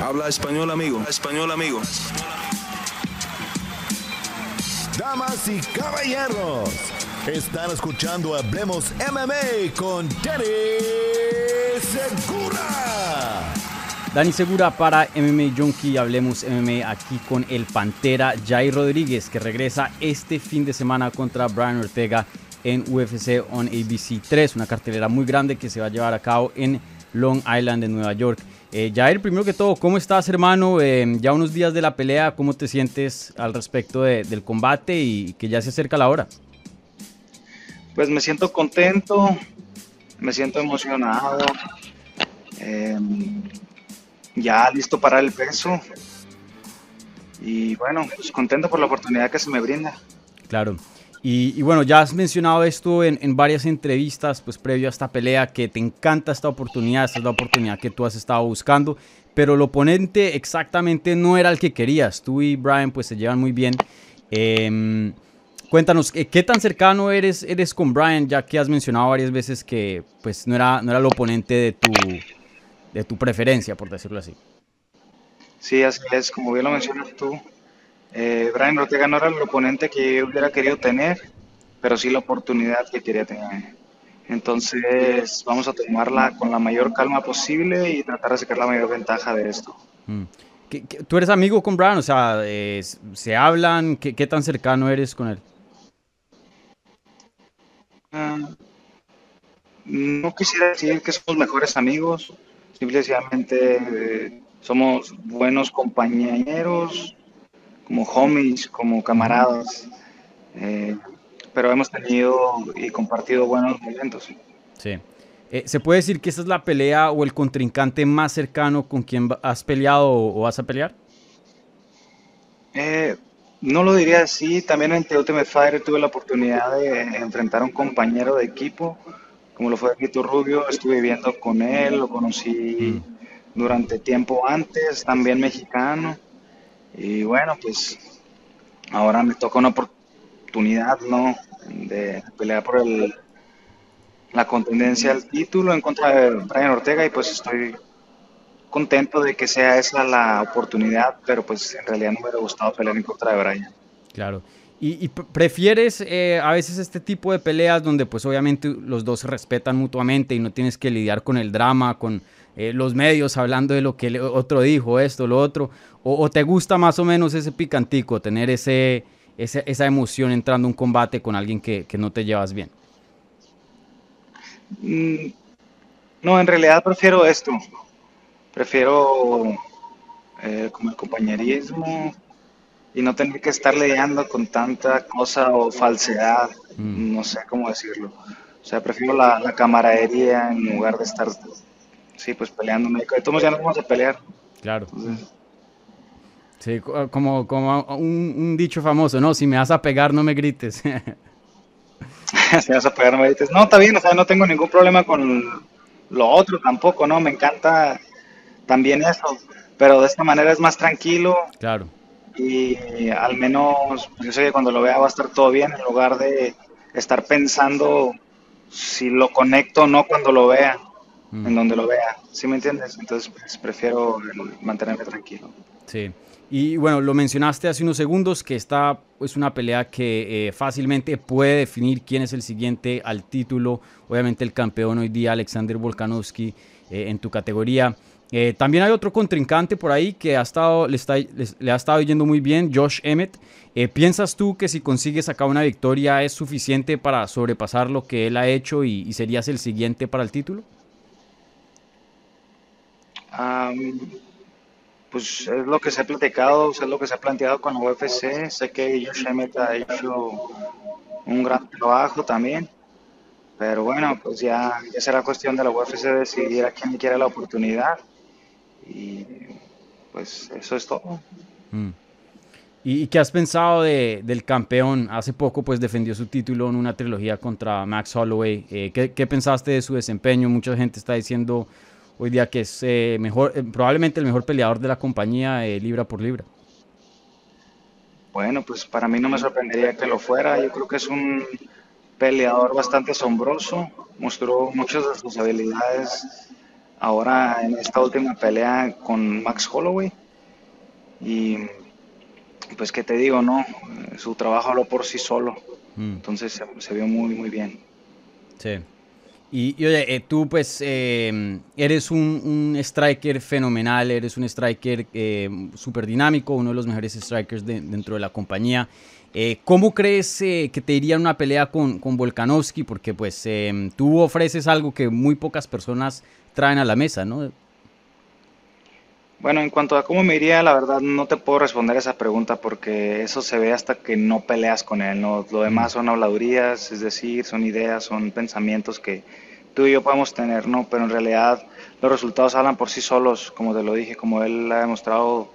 Habla español, amigo. Español, amigo. Damas y caballeros, están escuchando Hablemos MMA con Danny Segura. Dani Segura para MMA Junkie, Hablemos MMA aquí con el Pantera Jair Rodríguez que regresa este fin de semana contra Brian Ortega en UFC on ABC 3, una cartelera muy grande que se va a llevar a cabo en Long Island en Nueva York. Eh, Jair, primero que todo, ¿cómo estás, hermano? Eh, ya unos días de la pelea, ¿cómo te sientes al respecto del combate y que ya se acerca la hora? Pues me siento contento, me siento emocionado, em, ya listo para el peso y bueno, pues contento por la oportunidad que se me brinda. Claro. Y, bueno, ya has mencionado esto en, varias entrevistas, pues previo a esta pelea, que te encanta esta oportunidad, esta es la oportunidad que tú has estado buscando, pero el oponente exactamente no era el que querías. Tú y Brian pues se llevan muy bien. Em, cuéntanos, ¿qué tan cercano eres, eres con Brian, ya que has mencionado varias veces que pues no era, no era el oponente de tu, de tu preferencia, por decirlo así? Sí, así es, como bien lo mencionas tú. Eh, Brian Ortega no era el oponente que hubiera querido tener, pero sí la oportunidad que quería tener. Entonces vamos a tomarla con la mayor calma posible y tratar de sacar la mayor ventaja de esto. Mm. tú eres amigo con Brian? O sea, ¿se hablan? ¿Qué, tan cercano eres con él? Ah, no quisiera decir que somos mejores amigos, simplemente eh, somos buenos compañeros, como homies, como camaradas, eh, pero hemos tenido y compartido buenos momentos. Sí. Eh, ¿Se puede decir que esta es la pelea o el contrincante más cercano con quien has peleado o vas a pelear? Eh, no lo diría así. También en The Ultimate Fighter tuve la oportunidad de enfrentar a un compañero de equipo, como lo fue Vito Rubio. Estuve viviendo con él, lo conocí mm. durante tiempo antes, también mexicano. Y bueno, pues ahora me toca una oportunidad, ¿no? De pelear por el, la contendencia al título en contra de Brian Ortega y pues estoy contento de que sea esa la oportunidad, pero pues en realidad no me hubiera gustado pelear en contra de Brian. Claro. ¿Y, prefieres eh, a veces este tipo de peleas donde pues obviamente los dos se respetan mutuamente y no tienes que lidiar con el drama, con eh, los medios hablando de lo que el otro dijo, esto, lo otro? ¿O, te gusta más o menos ese picantico, tener ese, esa emoción entrando a un combate con alguien que, no te llevas bien? Mm, no, en realidad prefiero esto. Prefiero eh, como el compañerismo y no tener que estar lidiando con tanta cosa o falsedad, mm. no sé cómo decirlo. O sea, prefiero la, camaradería en lugar de estar, sí, pues peleando. Todos ya no vamos a pelear. Claro. Sí, como, como un, dicho famoso, ¿no? Si me vas a pegar, no me grites. si me vas a pegar, no me grites. No, está bien, o sea, no tengo ningún problema con lo otro tampoco, ¿no? Me encanta también eso, pero de esta manera es más tranquilo. Claro. Y al menos, pues yo sé que cuando lo vea va a estar todo bien, en lugar de estar pensando si lo conecto o no cuando lo vea, mm. en donde lo vea. ¿Sí me entiendes? Entonces, pues, prefiero mantenerme tranquilo. Sí. Y bueno, lo mencionaste hace unos segundos que esta es una pelea que eh, fácilmente puede definir quién es el siguiente al título. Obviamente el campeón hoy día, Alexander Volkanovski, eh, en tu categoría. Eh, también hay otro contrincante por ahí que ha estado, le, está, le, ha estado yendo muy bien, Josh Emmett. ¿Piensas tú que si consigues acá una victoria es suficiente para sobrepasar lo que él ha hecho y, serías el siguiente para el título? pues es lo que se ha platicado, es lo que se ha planteado con la UFC. Sé que Josh Emmett ha hecho un gran trabajo también. Pero bueno, pues ya, ya será cuestión de la UFC decidir a quién quiere la oportunidad. Y pues eso es todo. Mm. ¿Y qué has pensado de, del campeón? Hace poco pues defendió su título en una trilogía contra Max Holloway. Eh, ¿qué, ¿qué, pensaste de su desempeño? Mucha gente está diciendo hoy día que es eh, mejor, eh, probablemente el mejor peleador de la compañía eh, libra por libra. Bueno, pues para mí no me sorprendería que lo fuera. Yo creo que es un peleador bastante asombroso. Mostró muchas de sus habilidades ahora en esta última pelea con Max Holloway. Y pues qué te digo, ¿no? Su trabajo habló por sí solo. Mm. Entonces se, se, vio muy, muy bien. Sí. Y, oye, eh, tú pues eh, eres un, striker fenomenal, eres un striker eh, súper dinámico, uno de los mejores strikers dentro de la compañía. ¿Cómo crees que te iría una pelea con, con Volkanovski? Porque pues tú ofreces algo que muy pocas personas traen a la mesa, ¿no? Bueno, en cuanto a cómo me iría, la verdad no te puedo responder esa pregunta porque eso se ve hasta que no peleas con él, ¿no? Lo demás son habladurías, es decir, son ideas, son pensamientos que tú y yo podemos tener, ¿no? Pero en realidad los resultados hablan por sí solos, como te lo dije, como él ha demostrado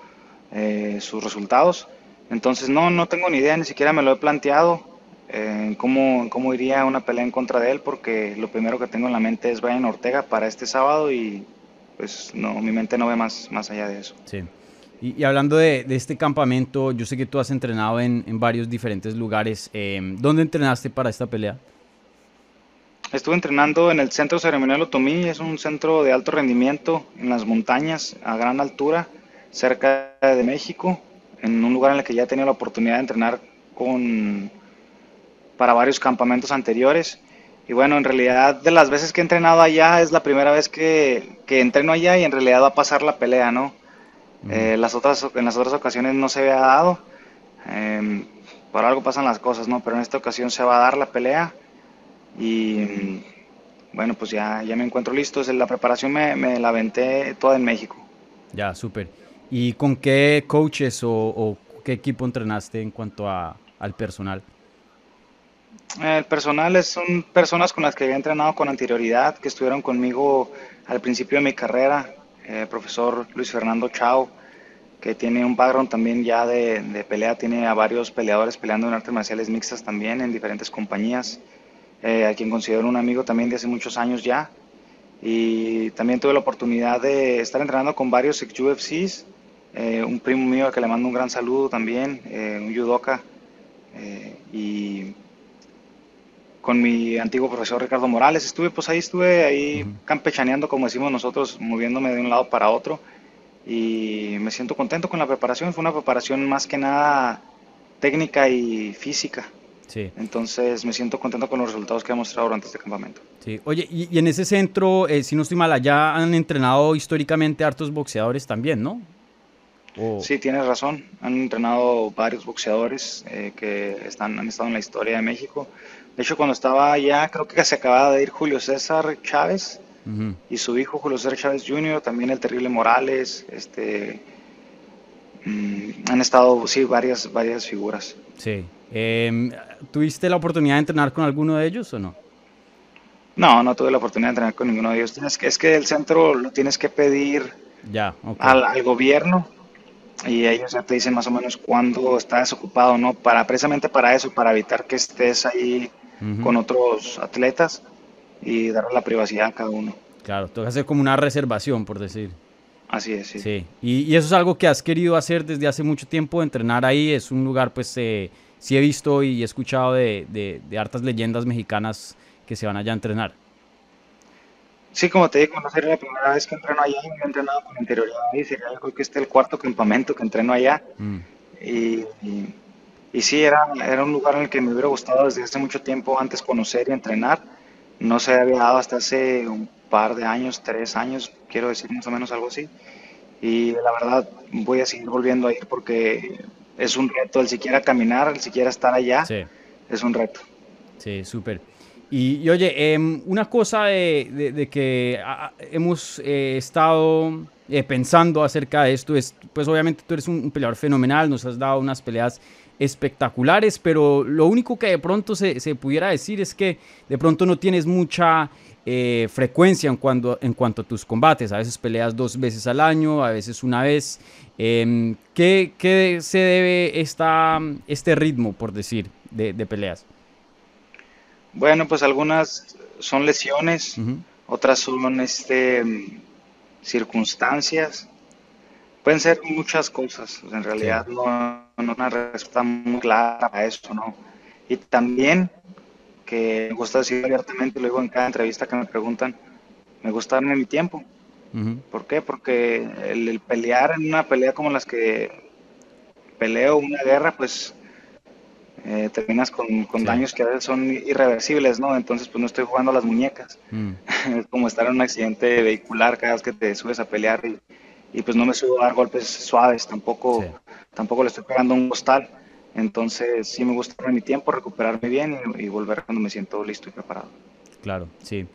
eh, sus resultados. Entonces no, no tengo ni idea, ni siquiera me lo he planteado eh, cómo, cómo iría una pelea en contra de él porque lo primero que tengo en la mente es Brian Ortega para este sábado y pues no, mi mente no ve más, más allá de eso. Sí. Y, hablando de, este campamento, yo sé que tú has entrenado en, varios diferentes lugares. Eh, ¿Dónde entrenaste para esta pelea? Estuve entrenando en el Centro Ceremonial Otomí, es un centro de alto rendimiento en las montañas a gran altura, cerca de México, en un lugar en el que ya he tenido la oportunidad de entrenar con, para varios campamentos anteriores. Y bueno, en realidad de las veces que he entrenado allá es la primera vez que, que entreno allá y en realidad va a pasar la pelea, ¿no? Eh, las otras, en las otras ocasiones no se había dado. Eh, por algo pasan las cosas, ¿no? Pero en esta ocasión se va a dar la pelea. Y bueno, pues ya, ya me encuentro listo. La preparación me, me la aventé toda en México. Ya, súper. ¿Y con qué coaches o, o, qué equipo entrenaste en cuanto a, al personal? El personal son personas con las que había entrenado con anterioridad, que estuvieron conmigo al principio de mi carrera. El profesor Luis Fernando Chao, que tiene un background también ya de, de, pelea, tiene a varios peleadores peleando en artes marciales mixtas también en diferentes compañías, eh, a quien considero un amigo también de hace muchos años ya. Y también tuve la oportunidad de estar entrenando con varios ex UFCs, eh, un primo mío que le mando un gran saludo también, eh, un judoka, y con mi antiguo profesor Ricardo Morales. Estuve, pues ahí estuve ahí campechaneando, como decimos nosotros, moviéndome de un lado para otro. Y me siento contento con la preparación. Fue una preparación más que nada técnica y física. Sí. Entonces me siento contento con los resultados que ha mostrado durante este campamento. Sí. Oye, y, en ese centro, eh, si no estoy mal, allá han entrenado históricamente hartos boxeadores también, ¿no? Sí, tienes razón. Han entrenado varios boxeadores eh, que están, han estado en la historia de México. De hecho, cuando estaba allá, creo que se acababa de ir Julio César Chávez y su hijo Julio César Chávez Jr., también el terrible Morales, este, mm, han estado, sí, varias, varias figuras. Sí. Em, ¿Tuviste la oportunidad de entrenar con alguno de ellos o no? No, no tuve la oportunidad de entrenar con ninguno de ellos. Tienes que, es que el centro lo tienes que pedir ya, al, al, gobierno y ellos ya te dicen más o menos cuándo estás ocupado, ¿no? Para, precisamente para eso, para evitar que estés ahí con otros atletas y darle la privacidad a cada uno. Claro, tú hacer como una reservación, por decir. Así es, sí. sí. Y, eso es algo que has querido hacer desde hace mucho tiempo, entrenar ahí. Es un lugar, pues, eh, sí he visto y he escuchado de, de, de hartas leyendas mexicanas que se van allá a entrenar. Sí, como te digo, no sería la primera vez que entreno allá, he entrenado con anterioridad y sería creo que este es el cuarto campamento que entreno allá. Mm. Y, y, sí, era, era un lugar en el que me hubiera gustado desde hace mucho tiempo antes conocer y entrenar. No se había dado hasta hace un par de años, tres años, quiero decir más o menos algo así. Y la verdad voy a seguir volviendo a ir porque es un reto el siquiera caminar, el siquiera estar allá. Sí. Es un reto. Sí, súper. Y, oye, em, una cosa de, que hemos eh, estado eh, pensando acerca de esto es, pues obviamente tú eres un, peleador fenomenal, nos has dado unas peleas espectaculares, pero lo único que de pronto se, pudiera decir es que de pronto no tienes mucha eh, frecuencia en cuanto, en cuanto a tus combates. A veces peleas dos veces al año, a veces una vez. Eh, ¿qué, se debe esta, este ritmo, por decir, de peleas? Bueno, pues algunas son lesiones, otras son este, circunstancias. Pueden ser muchas cosas, en realidad no, no una respuesta muy clara a eso, ¿no? Y también, que me gusta decir abiertamente, lo digo en cada entrevista que me preguntan, me gusta darme mi tiempo. ¿Por qué? Porque el, pelear en una pelea como las que peleo una guerra, pues eh, terminas con, daños que a veces son irreversibles, ¿no? Entonces, pues no estoy jugando a las muñecas. Mm. es como estar en un accidente vehicular cada vez que te subes a pelear y, pues no me subo a dar golpes suaves, tampoco, tampoco le estoy pegando un costal. Entonces, sí me gusta darme mi tiempo, recuperarme bien y, volver cuando me siento listo y preparado. Claro, sí.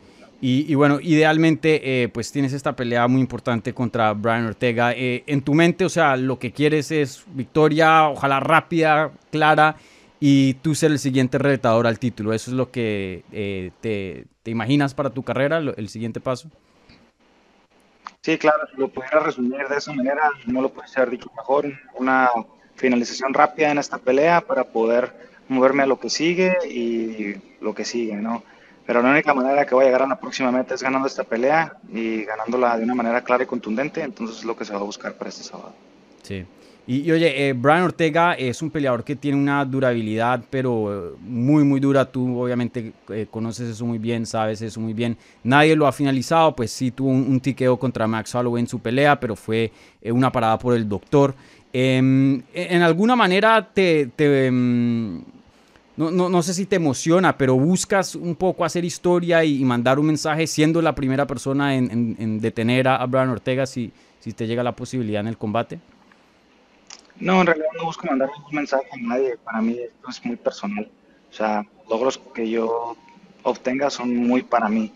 Y, bueno, idealmente, eh, pues tienes esta pelea muy importante contra Brian Ortega. Eh, en tu mente, o sea, lo que quieres es victoria, ojalá rápida, clara, y tú ser el siguiente retador al título. ¿Eso es lo que eh, te, te, imaginas para tu carrera, el siguiente paso? Sí, claro, si lo pudiera resumir de esa manera, no lo puede haber dicho mejor. Una finalización rápida en esta pelea para poder moverme a lo que sigue y lo que sigue, ¿no? Pero la única manera que voy a llegar a la próxima meta es ganando esta pelea y ganándola de una manera clara y contundente, entonces es lo que se va a buscar para este sábado. Sí. Y, oye, eh, Brian Ortega es un peleador que tiene una durabilidad, pero muy, muy dura. Tú obviamente eh, conoces eso muy bien, sabes eso muy bien. Nadie lo ha finalizado, pues sí tuvo un, tiqueo contra Max Holloway en su pelea, pero fue eh, una parada por el doctor. Em, en alguna manera te... Em, no, sé si te emociona, pero buscas un poco hacer historia y, mandar un mensaje siendo la primera persona en, detener a, Brian Ortega si, si te llega la posibilidad en el combate. No, en realidad no busco mandar ningún mensaje a nadie. Para mí esto es muy personal. O sea, logros que yo obtenga son muy para mí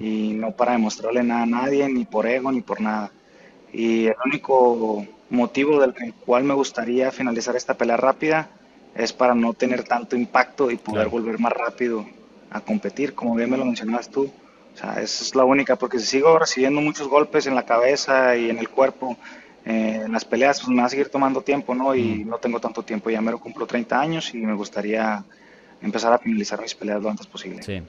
y no para demostrarle nada a nadie, ni por ego, ni por nada. Y el único motivo del cual me gustaría finalizar esta pelea rápida es para no tener tanto impacto y poder volver más rápido a competir, como bien me lo mencionabas tú. O sea, esa es la única, porque si sigo recibiendo muchos golpes en la cabeza y en el cuerpo, eh, en las peleas, pues me va a seguir tomando tiempo, ¿no? Y no tengo tanto tiempo, ya me lo cumplo 30 años y me gustaría empezar a finalizar mis peleas lo antes posible. Sí.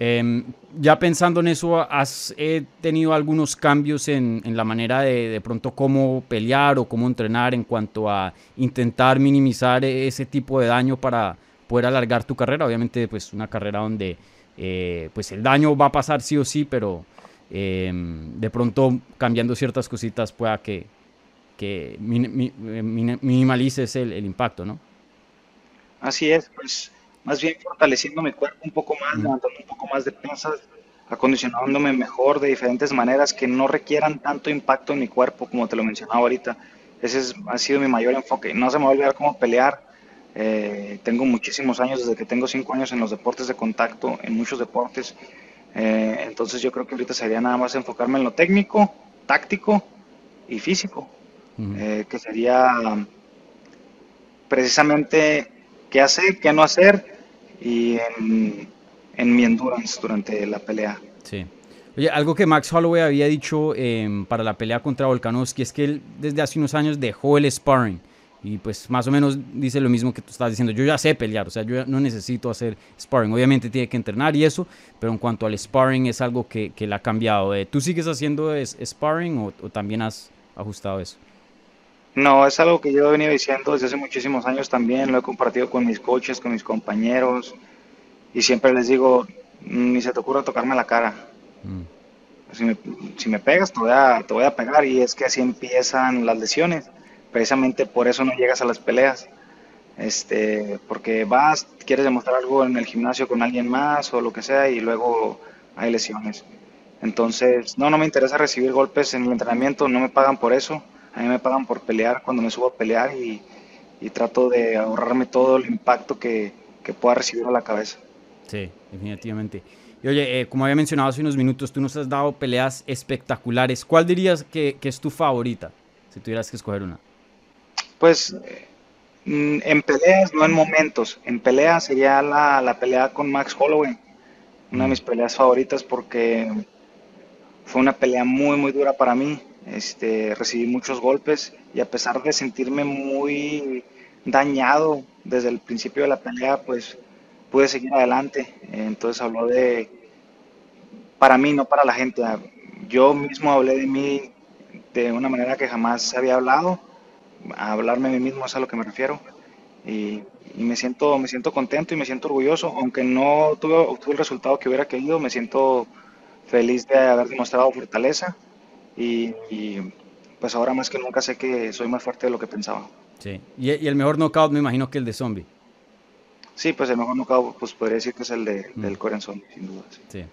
Em, ya pensando en eso, ¿has eh, tenido algunos cambios en, la manera de, de pronto cómo pelear o cómo entrenar en cuanto a intentar minimizar ese tipo de daño para poder alargar tu carrera? Obviamente, pues una carrera donde eh, pues el daño va a pasar sí o sí, pero em, de pronto cambiando ciertas cositas pueda que, que minimalices el, el impacto, ¿no? Así es, pues más bien fortaleciendo mi cuerpo un poco más, levantando un poco más de pesas, acondicionándome mejor de diferentes maneras que no requieran tanto impacto en mi cuerpo, como te lo mencionaba ahorita. Ese ha sido mi mayor enfoque. No se me va a olvidar cómo pelear. Eh, tengo muchísimos años, desde que tengo cinco años en los deportes de contacto, en muchos deportes. Eh, entonces yo creo que ahorita sería nada más enfocarme en lo técnico, táctico y físico, eh, que sería precisamente qué hacer, qué no hacer y en, mi endurance durante la pelea. Sí. Oye, algo que Max Holloway había dicho em, para la pelea contra Volkanovski es que él desde hace unos años dejó el sparring. Y pues más o menos dice lo mismo que tú estás diciendo. Yo ya sé pelear, o sea, yo no necesito hacer sparring. Obviamente tiene que entrenar y eso, pero en cuanto al sparring es algo que, que le ha cambiado. Eh, ¿Tú sigues haciendo sparring o, o también has ajustado eso? No, es algo que yo he venido diciendo desde hace muchísimos años también, lo he compartido con mis coaches, con mis compañeros, y siempre les digo, ni se te ocurra tocarme la cara. Mm. Si, me, si, me, pegas, te voy, a, te voy a pegar, y es que así empiezan las lesiones. Precisamente por eso no llegas a las peleas. Este, porque vas, quieres demostrar algo en el gimnasio con alguien más o lo que sea, y luego hay lesiones. Entonces, no, no me interesa recibir golpes en el entrenamiento, no me pagan por eso a mí me pagan por pelear cuando me subo a pelear y, trato de ahorrarme todo el impacto que, pueda recibir a la cabeza. Sí, definitivamente. Y oye, eh, como había mencionado hace unos minutos, tú nos has dado peleas espectaculares. ¿Cuál dirías que, es tu favorita, si tuvieras que escoger una? Pues mm, en peleas, no en momentos. En peleas sería la, la pelea con Max Holloway, una de mm. mis peleas favoritas porque fue una pelea muy, muy dura para mí. Este, recibí muchos golpes y a pesar de sentirme muy dañado desde el principio de la pelea, pues pude seguir adelante. Entonces habló de, para mí, no para la gente. Yo mismo hablé de mí de una manera que jamás había hablado. Hablarme a mí mismo es a lo que me refiero. Y, me, siento, me siento contento y me siento orgulloso. Aunque no tuve, tuve el resultado que hubiera querido, me siento feliz de haber demostrado fortaleza y, pues ahora más que nunca sé que soy más fuerte de lo que pensaba. Sí, y, el mejor knockout me imagino que el de Zombie. Sí, pues el mejor knockout pues podría decir que es el de, mm. del Zombie, sin duda. Sí.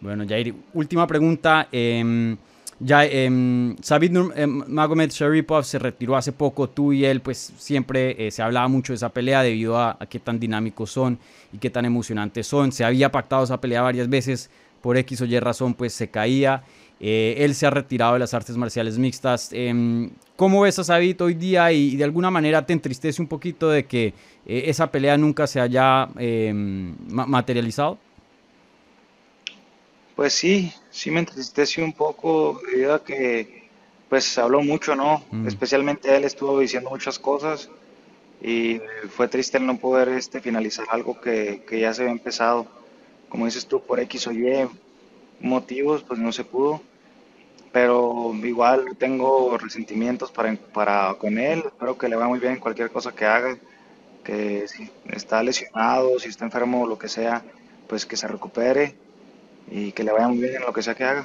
Bueno, Jair, última pregunta. Eh, ya eh, Sabit em, Magomed Sharipov se retiró hace poco, tú y él pues siempre eh, se hablaba mucho de esa pelea debido a, qué tan dinámicos son y qué tan emocionantes son. Se había pactado esa pelea varias veces, por X o Y razón pues se caía. Eh, él se ha retirado de las artes marciales mixtas. Em, ¿Cómo ves a Sabit hoy día y, de alguna manera te entristece un poquito de que eh, esa pelea nunca se haya em, materializado? Pues sí, sí me entristece un poco debido a que pues se habló mucho, ¿no? Mm. Especialmente él estuvo diciendo muchas cosas y fue triste el no poder este, finalizar algo que, que ya se había empezado. Como dices tú, por X o Y motivos, pues no se pudo. Pero igual tengo resentimientos para, para con él. Espero que le vaya muy bien en cualquier cosa que haga. Que si está lesionado, si está enfermo o lo que sea, pues que se recupere y que le vaya muy bien en lo que sea que haga.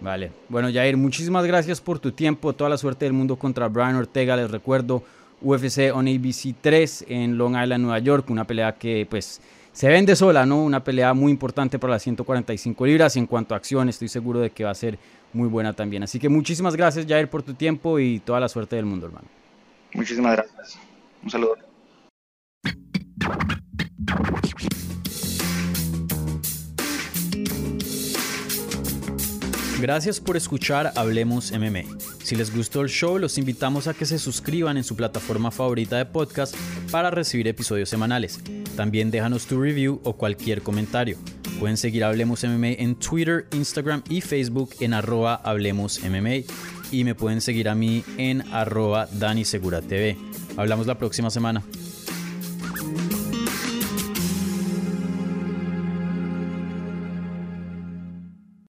Vale. Bueno, Jair, muchísimas gracias por tu tiempo. Toda la suerte del mundo contra Brian Ortega. Les recuerdo UFC on ABC 3 en Long Island, Nueva York. Una pelea que, pues, se vende sola, ¿no? Una pelea muy importante para las 145 libras. En cuanto a acción, estoy seguro de que va a ser muy buena también. Así que muchísimas gracias, Jair, por tu tiempo y toda la suerte del mundo, hermano. Muchísimas gracias. Un saludo. Gracias por escuchar Hablemos MMA. Si les gustó el show, los invitamos a que se suscriban en su plataforma favorita de podcast para recibir episodios semanales. También déjanos tu review o cualquier comentario. Pueden seguir Hablemos MMA en Twitter, Instagram y Facebook en arroba Hablemos. Y me pueden seguir a mí en arroba Dani Segura TV. Hablamos la próxima semana.